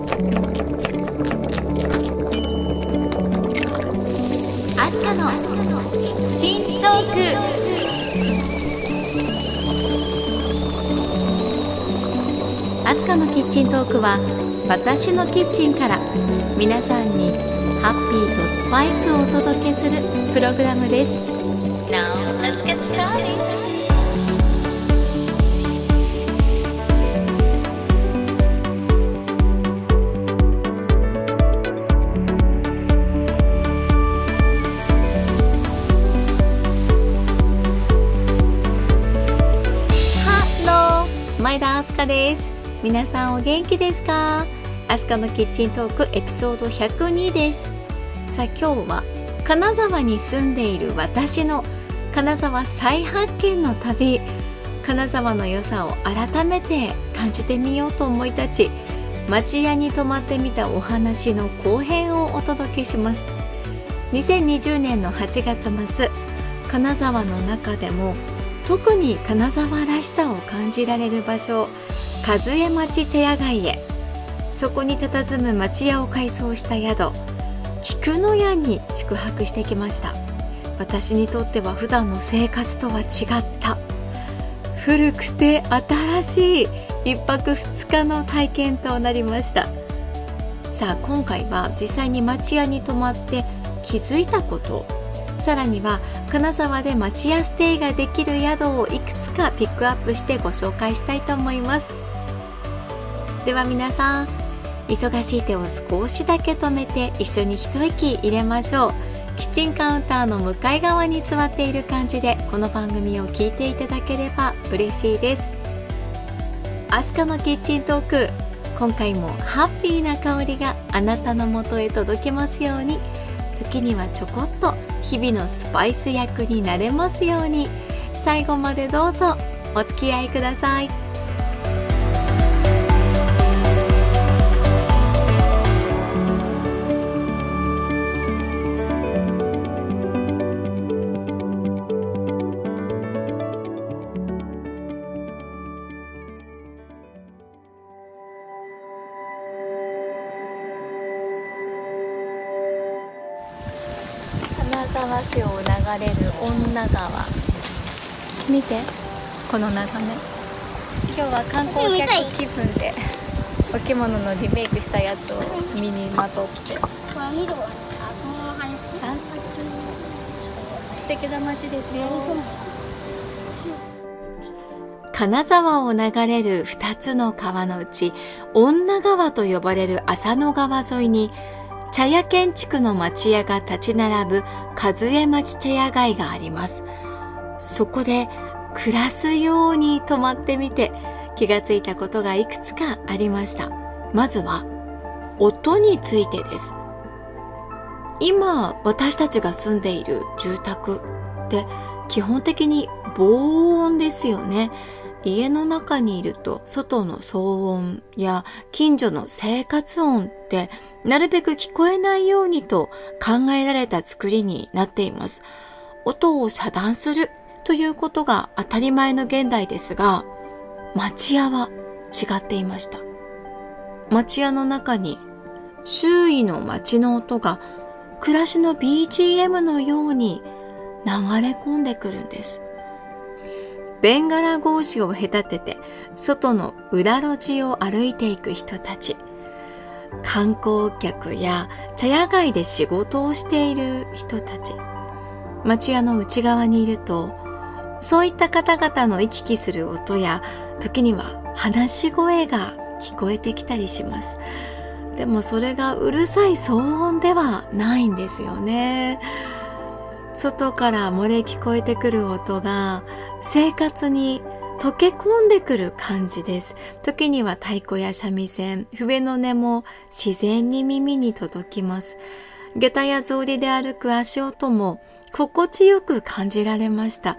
アスカのキッチントーク。アスカのキッチントークは私のキッチンから皆さんにハッピーとスパイスをお届けするプログラムです。Now 前田明日香です。皆さんお元気ですか？明日香のキッチントークエピソード102です。さあ今日は金沢に住んでいる私の金沢再発見の旅。金沢の良さを改めて感じてみようと思い立ち町屋に泊まってみたお話の後編をお届けします。2020年の8月末金沢の中でも特に金沢らしさを感じられる場所和江町茶屋街へ。そこに佇む町屋を改装した宿菊の屋に宿泊してきました。私にとっては普段の生活とは違った。古くて新しい一泊二日の体験となりました。さあ今回は実際に町屋に泊まって気づいたことさらには金沢で町屋ステイができる宿をいくつかピックアップしてご紹介したいと思います。では皆さん忙しい手を少しだけ止めて一緒に一息入れましょう。キッチンカウンターの向かい側に座っている感じでこの番組を聞いていただければ嬉しいです。アスカのキッチントーク今回もハッピーな香りがあなたのもとへ届きますように。時にはちょこっと日々のスパイス役になれますように最後までどうぞお付き合いください。沢市を流れる女川。見てこの眺め。今日は観光客気分でお着物のリメイクしたやつを身にまとって。散策素敵な街ですよ。金沢を流れる2つの川のうち女川と呼ばれる浅野川沿いに茶屋建築の町屋が立ち並ぶ和江町茶屋街があります。そこで暮らすように泊まってみて気がついたことがいくつかありました。まずは音についてです。今私たちが住んでいる住宅って基本的に防音ですよね。家の中にいると外の騒音や近所の生活音ってなるべく聞こえないようにと考えられた作りになっています。音を遮断するということが当たり前の現代ですが、町屋は違っていました。町屋の中に周囲の街の音が暮らしの BGM のように流れ込んでくるんです。ベンガラ格子を隔てて外の裏路地を歩いていく人たち。観光客や茶屋街で仕事をしている人たち。町屋の内側にいるとそういった方々の行き来する音や時には話し声が聞こえてきたりします。でもそれがうるさい騒音ではないんですよね。外から漏れ聞こえてくる音が生活に溶け込んでくる感じです。時には太鼓や三味線、笛の音も自然に耳に届きます。下駄や草履で歩く足音も心地よく感じられました。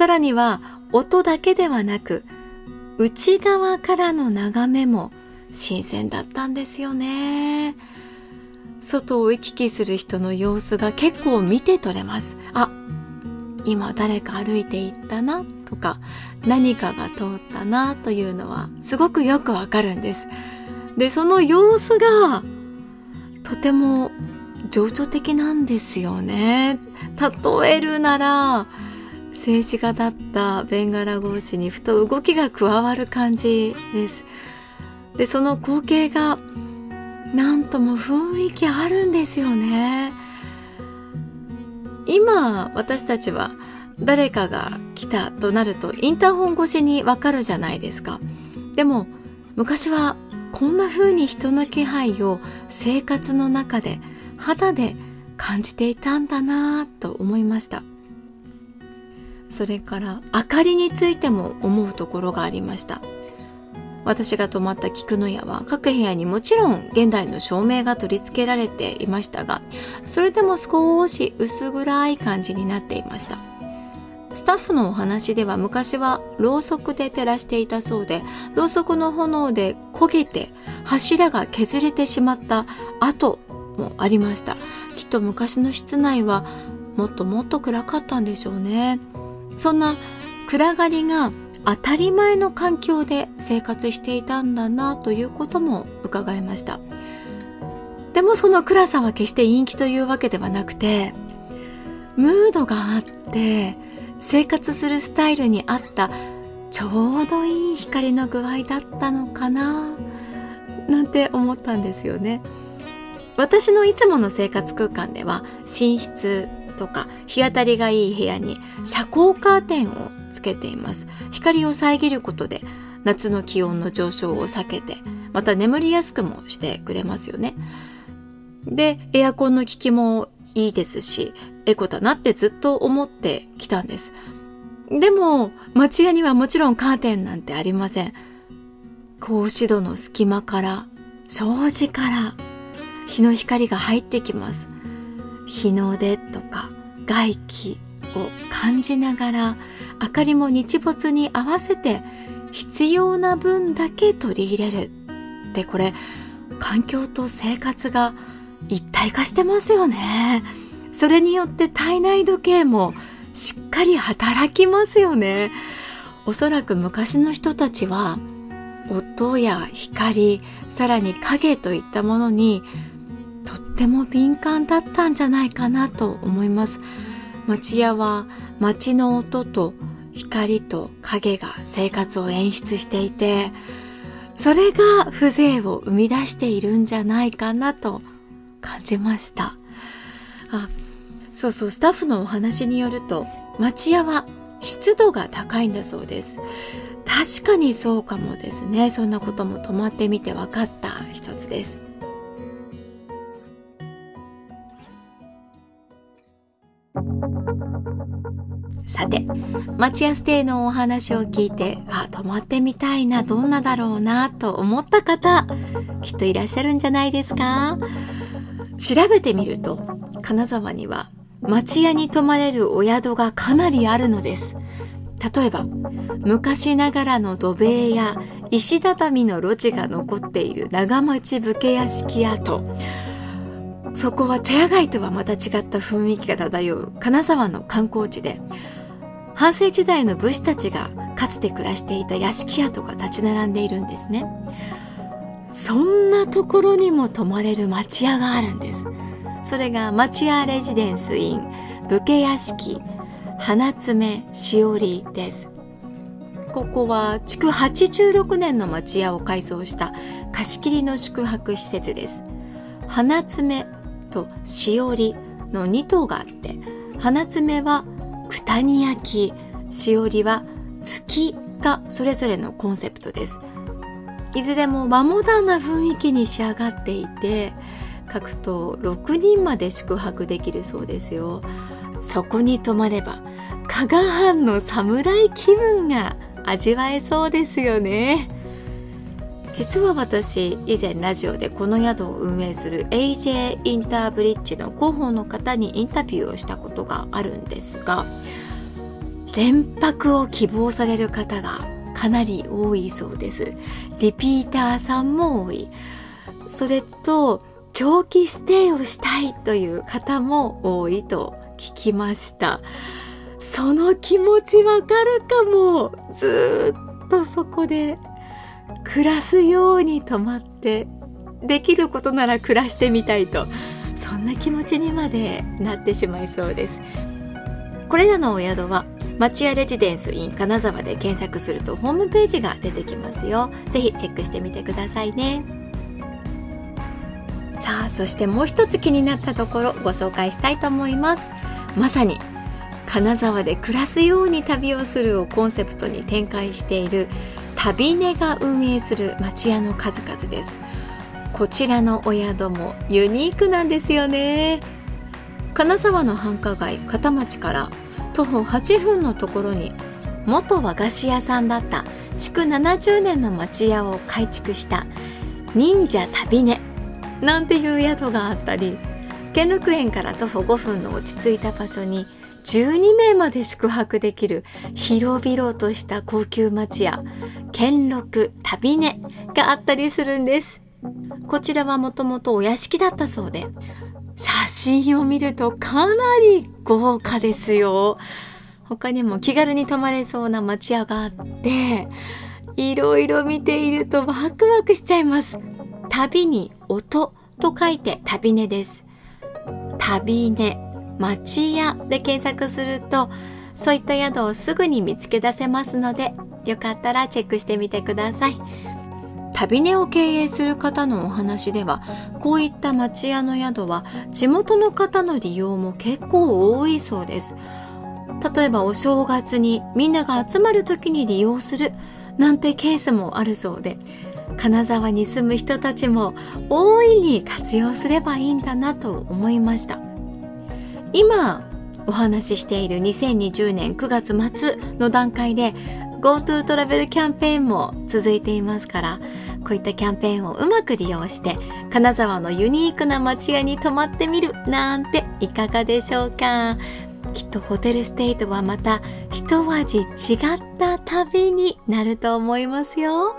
さらには音だけではなく内側からの眺めも新鮮だったんですよね。外を行き来する人の様子が結構見て取れます。あ今誰か歩いていったなとか何かが通ったなというのはすごくよくわかるんです。でその様子がとても情緒的なんですよね。例えるなら静止画だったベンガラ格子にふと動きが加わる感じです。でその光景がなんとも雰囲気あるんですよね。今私たちは誰かが来たとなるとインターホン越しにわかるじゃないですか。でも昔はこんな風に人の気配を生活の中で肌で感じていたんだなぁと思いました。それから明かりについても思うところがありました。私が泊まった菊の屋は各部屋にもちろん現代の照明が取り付けられていましたがそれでも少し薄暗い感じになっていました。スタッフのお話では昔はろうそくで照らしていたそうでろうそくの炎で焦げて柱が削れてしまった跡もありました。きっと昔の室内はもっともっと暗かったんでしょうね。そんな暗がりが当たり前の環境で生活していたんだなということも伺いました。でもその暗さは決して陰気というわけではなくてムードがあって生活するスタイルに合ったちょうどいい光の具合だったのかななんて思ったんですよね。私のいつもの生活空間では寝室とか日当たりがいい部屋に遮光カーテンをつけています。光を遮ることで夏の気温の上昇を避けてまた眠りやすくもしてくれますよね。でエアコンの効きもいいですしエコだなってずっと思ってきたんです。でも町屋にはもちろんカーテンなんてありません。格子戸の隙間から障子から日の光が入ってきます。日の出とか外気を感じながら明かりも日没に合わせて必要な分だけ取り入れるってこれ環境と生活が一体化してますよね。それによって体内時計もしっかり働きますよね。おそらく昔の人たちは音や光さらに影といったものにても敏感だったんじゃないかなと思います。町屋は街の音と光と影が生活を演出していてそれが風情を生み出しているんじゃないかなと感じました。あそうそうスタッフのお話によると町屋は湿度が高いんだそうです。確かにそうかもですね。そんなことも泊まってみて分かった一つです。さて町屋ステイのお話を聞いてあ泊まってみたいなどんなだろうなと思った方きっといらっしゃるんじゃないですか？調べてみると金沢には町屋に泊まれるお宿がかなりあるのです。例えば昔ながらの土塀や石畳の路地が残っている長町武家屋敷跡。そこは茶屋街とはまた違った雰囲気が漂う金沢の観光地で半世時代の武士たちがかつて暮らしていた屋敷跡が立ち並んでいるんですね。そんなところにも泊まれる町屋があるんです。それが町屋レジデンスイン武家屋敷花爪しおりです。ここは築86年の町屋を改装した貸し切りの宿泊施設です。花爪としおりの2棟があって花爪は九谷焼しおりは月がそれぞれのコンセプトです。いずれも和モダンな雰囲気に仕上がっていて各棟6人まで宿泊できるそうですよ。そこに泊まれば加賀藩の侍気分が味わえそうですよね。実は私以前ラジオでこの宿を運営する AJ インターブリッジの広報の方にインタビューをしたことがあるんですが連泊を希望される方がかなり多いそうです。リピーターさんも多い。それと長期ステイをしたいという方も多いと聞きました。その気持ちわかるかも。ずっとそこで暮らすように泊まってできることなら暮らしてみたいとそんな気持ちにまでなってしまいそうです。これらのお宿は町屋レジデンス in 金沢で検索するとホームページが出てきますよ。ぜひチェックしてみてくださいね。さあそしてもう一つ気になったところご紹介したいと思います。まさに金沢で暮らすように旅をするをコンセプトに展開している旅根が運営する町屋の数々です。こちらのお宿もユニークなんですよね。金沢の繁華街片町から徒歩8分のところに元和菓子屋さんだった築70年の町屋を改築した忍者旅根なんていう宿があったり兼六園から徒歩5分の落ち着いた場所に12名まで宿泊できる広々とした高級町屋兼六旅根があったりするんです。こちらはもともとお屋敷だったそうで写真を見るとかなり豪華ですよ。他にも気軽に泊まれそうな町屋があっていろいろ見ているとワクワクしちゃいます。旅に音と書いて旅根です。旅根町屋で検索するとそういった宿をすぐに見つけ出せますのでよかったらチェックしてみてください。旅根を経営する方のお話ではこういった町屋の宿は地元の方の利用も結構多いそうです。例えばお正月にみんなが集まる時に利用するなんてケースもあるそうで金沢に住む人たちも大いに活用すればいいんだなと思いました。今お話ししている2020年9月末の段階で GoTo トラベルキャンペーンも続いていますからこういったキャンペーンをうまく利用して金沢のユニークな町屋に泊まってみるなんていかがでしょうか？きっとホテルステイとはまた一味違った旅になると思いますよ。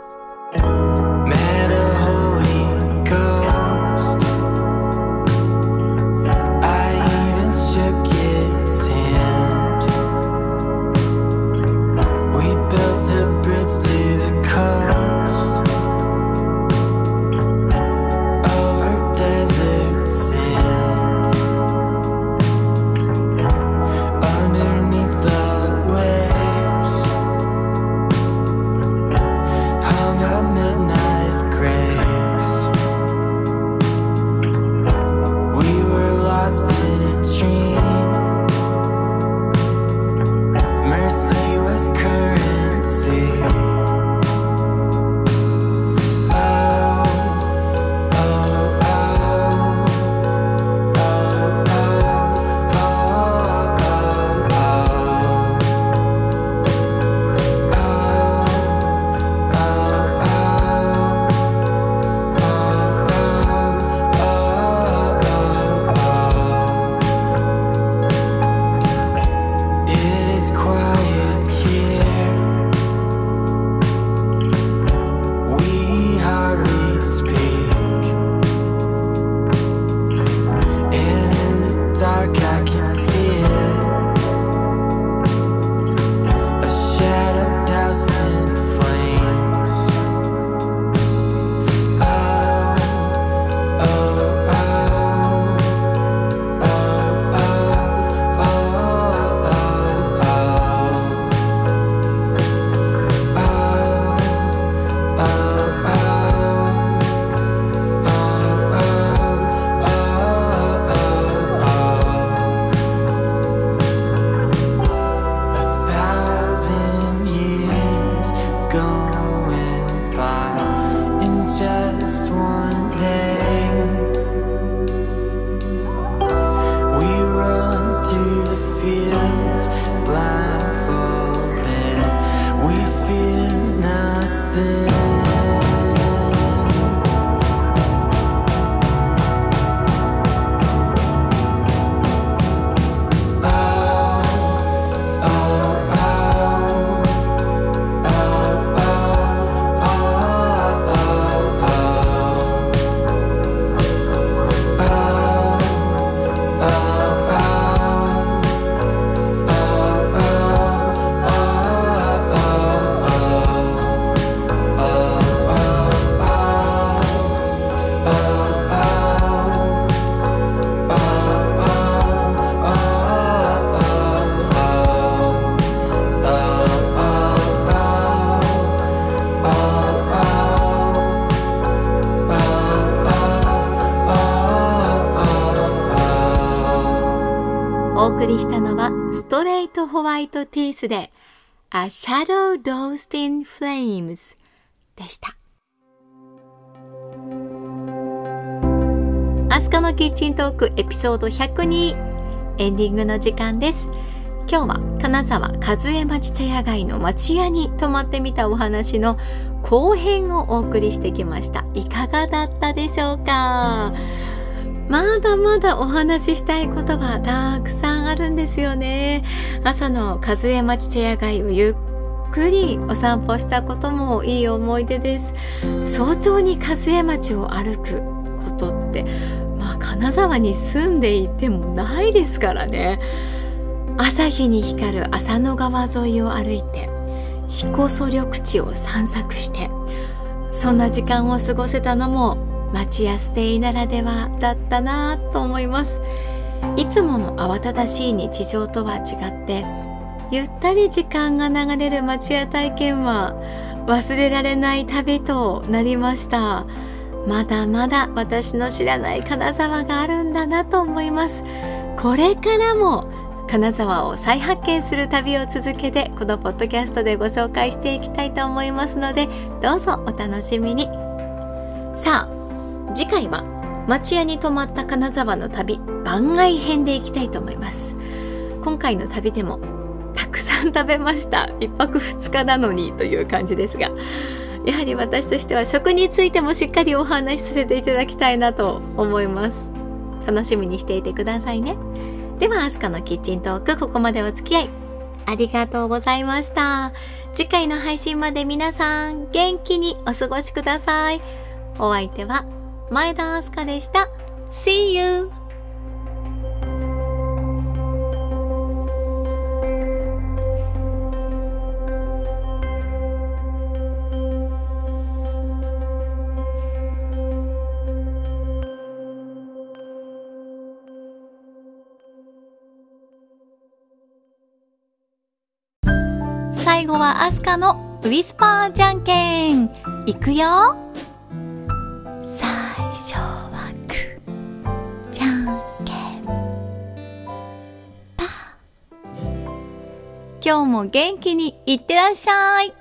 ホワイトティースで A Shadow Dosed in Flames でした。アスカのキッチントークエピソード102エンディングの時間です。今日は金沢和江町茶屋街の町屋に泊まってみたお話の後編をお送りしてきました。いかがだったでしょうか？まだまだお話ししたいことはたくさんあるんですよね。朝の和江町茶屋街をゆっくりお散歩したこともいい思い出です。早朝に和江町を歩くことって、まあ金沢に住んでいてもないですからね。朝日に光る浅野川沿いを歩いて彦曽緑地を散策してそんな時間を過ごせたのも町やステイならではだったなと思います。いつもの慌ただしい日常とは違ってゆったり時間が流れる町屋体験は忘れられない旅となりました。まだまだ私の知らない金沢があるんだなと思います。これからも金沢を再発見する旅を続けてこのポッドキャストでご紹介していきたいと思いますのでどうぞお楽しみに。さあ次回は町屋に泊まった金沢の旅番外編でいきたいと思います今回の旅でもたくさん食べました1泊2日なのにという感じですがやはり私としては食についてもしっかりお話しさせていただきたいなと思います楽しみにしていてくださいねでは、アスカのキッチントーク、ここまでお付き合いありがとうございました。次回の配信まで皆さん元気にお過ごしください。お相手は前田アスカでした。See you! 最後はアスカのウィスパーじゃんけんいくよ最初はグーじゃんけん。パー。今日も元気にいってらっしゃい。